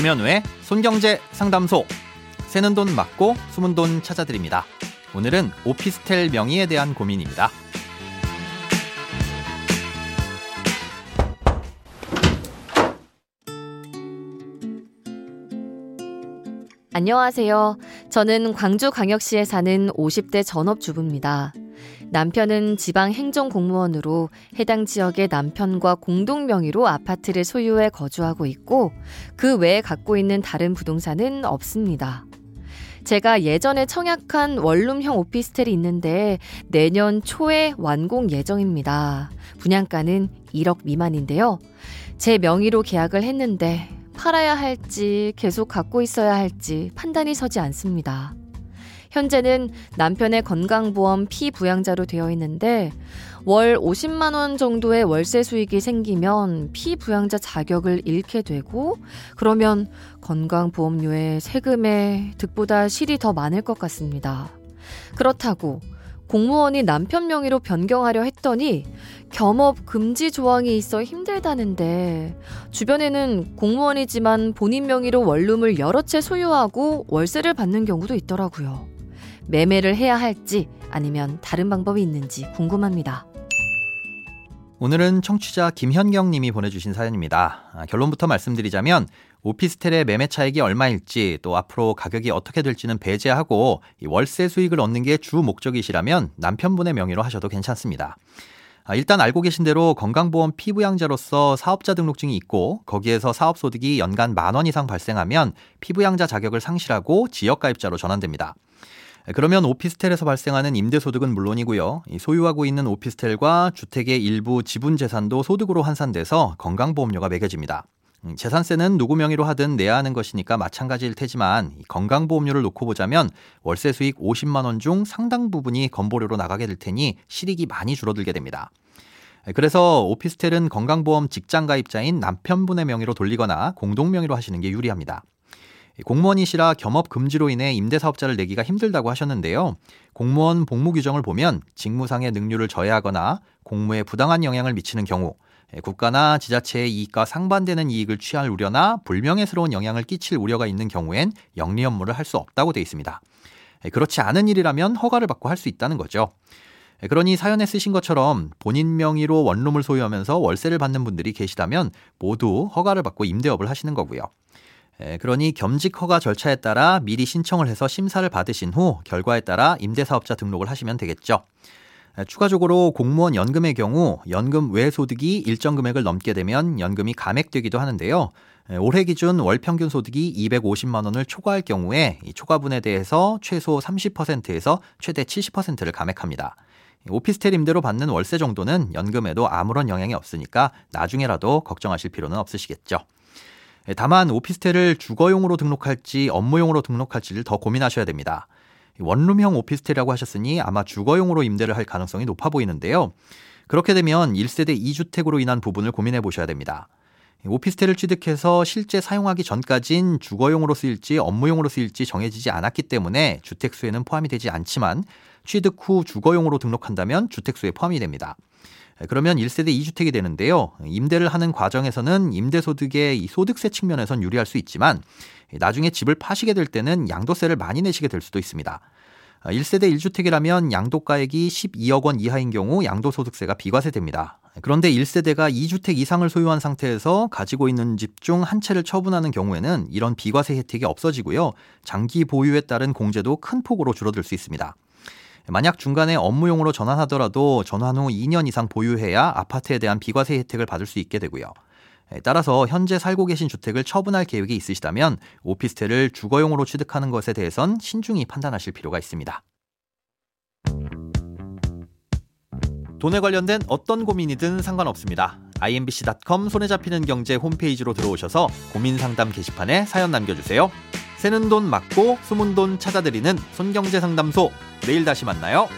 김현우의 손경제 상담소. 새는 돈 맞고 숨은 돈 찾아드립니다. 오늘은 오피스텔 명의에 대한 고민입니다. 안녕하세요. 저는 광주광역시에 사는 50대 전업주부입니다. 남편은 지방 행정 공무원으로 해당 지역의 남편과 공동 명의로 아파트를 소유해 거주하고 있고 그 외에 갖고 있는 다른 부동산은 없습니다. 제가 예전에 청약한 원룸형 오피스텔이 있는데 내년 초에 완공 예정입니다. 분양가는 1억 미만인데요. 제 명의로 계약을 했는데 팔아야 할지 계속 갖고 있어야 할지 판단이 서지 않습니다. 현재는 남편의 건강보험 피부양자로 되어 있는데 월 50만 원 정도의 월세 수익이 생기면 피부양자 자격을 잃게 되고 그러면 건강보험료의 세금에 득보다 실이 더 많을 것 같습니다. 그렇다고 공무원이 남편 명의로 변경하려 했더니 겸업 금지 조항이 있어 힘들다는데 주변에는 공무원이지만 본인 명의로 원룸을 여러 채 소유하고 월세를 받는 경우도 있더라고요. 매매를 해야 할지 아니면 다른 방법이 있는지 궁금합니다. 오늘은 청취자 김현경 님이 보내주신 사연입니다. 아, 결론부터 말씀드리자면 오피스텔의 매매 차익이 얼마일지 또 앞으로 가격이 어떻게 될지는 배제하고 월세 수익을 얻는 게 주 목적이시라면 남편분의 명의로 하셔도 괜찮습니다. 아, 일단 알고 계신 대로 건강보험 피부양자로서 사업자 등록증이 있고 거기에서 사업소득이 연간 만 원 이상 발생하면 피부양자 자격을 상실하고 지역가입자로 전환됩니다. 그러면 오피스텔에서 발생하는 임대소득은 물론이고요. 소유하고 있는 오피스텔과 주택의 일부 지분 재산도 소득으로 환산돼서 건강보험료가 매겨집니다. 음, 재산세는 누구 명의로 하든 내야 하는 것이니까 마찬가지일 테지만 건강보험료를 놓고 보자면 월세 수익 50만 원 중 상당 부분이 건보료로 나가게 될 테니 실익이 많이 줄어들게 됩니다. 그래서 오피스텔은 건강보험 직장 가입자인 남편분의 명의로 돌리거나 공동 명의로 하시는 게 유리합니다. 공무원이시라 겸업 금지로 인해 임대사업자를 내기가 힘들다고 하셨는데요. 공무원 복무 규정을 보면 직무상의 능률을 저해하거나 공무에 부당한 영향을 미치는 경우 국가나 지자체의 이익과 상반되는 이익을 취할 우려나 불명예스러운 영향을 끼칠 우려가 있는 경우엔 영리 업무를 할 수 없다고 되어 있습니다. 그렇지 않은 일이라면 허가를 받고 할 수 있다는 거죠. 그러니 사연에 쓰신 것처럼 본인 명의로 원룸을 소유하면서 월세를 받는 분들이 계시다면 모두 허가를 받고 임대업을 하시는 거고요. 그러니 겸직 허가 절차에 따라 미리 신청을 해서 심사를 받으신 후 결과에 따라 임대사업자 등록을 하시면 되겠죠. 추가적으로 공무원 연금의 경우 연금 외 소득이 일정 금액을 넘게 되면 연금이 감액되기도 하는데요. 올해 기준 월 평균 소득이 250만 원을 초과할 경우에 이 초과분에 대해서 최소 30%에서 최대 70%를 감액합니다. 오피스텔 임대로 받는 월세 정도는 연금에도 아무런 영향이 없으니까 나중에라도 걱정하실 필요는 없으시겠죠. 예, 다만 오피스텔을 주거용으로 등록할지 업무용으로 등록할지를 더 고민하셔야 됩니다. 원룸형 오피스텔이라고 하셨으니 아마 주거용으로 임대를 할 가능성이 높아 보이는데요. 그렇게 되면 1세대 2주택으로 인한 부분을 고민해 보셔야 됩니다. 오피스텔을 취득해서 실제 사용하기 전까진 주거용으로 쓰일지 업무용으로 쓰일지 정해지지 않았기 때문에 주택수에는 포함이 되지 않지만 취득 후 주거용으로 등록한다면 주택수에 포함이 됩니다. 그러면 1세대 2주택이 되는데요. 임대를 하는 과정에서는 임대소득의 소득세 측면에선 유리할 수 있지만 나중에 집을 파시게 될 때는 양도세를 많이 내시게 될 수도 있습니다. 1세대 1주택이라면 양도가액이 12억 원 이하인 경우 양도소득세가 비과세됩니다. 그런데 1세대가 2주택 이상을 소유한 상태에서 가지고 있는 집 중 한 채를 처분하는 경우에는 이런 비과세 혜택이 없어지고요. 장기 보유에 따른 공제도 큰 폭으로 줄어들 수 있습니다. 만약 중간에 업무용으로 전환하더라도 전환 후 2년 이상 보유해야 아파트에 대한 비과세 혜택을 받을 수 있게 되고요. 따라서 현재 살고 계신 주택을 처분할 계획이 있으시다면 오피스텔을 주거용으로 취득하는 것에 대해선 신중히 판단하실 필요가 있습니다. 돈에 관련된 어떤 고민이든 상관없습니다. imbc.com 손에 잡히는 경제 홈페이지로 들어오셔서 고민 상담 게시판에 사연 남겨주세요. 새는 돈 맞고 숨은 돈 찾아드리는 손경제 상담소. 내일 다시 만나요.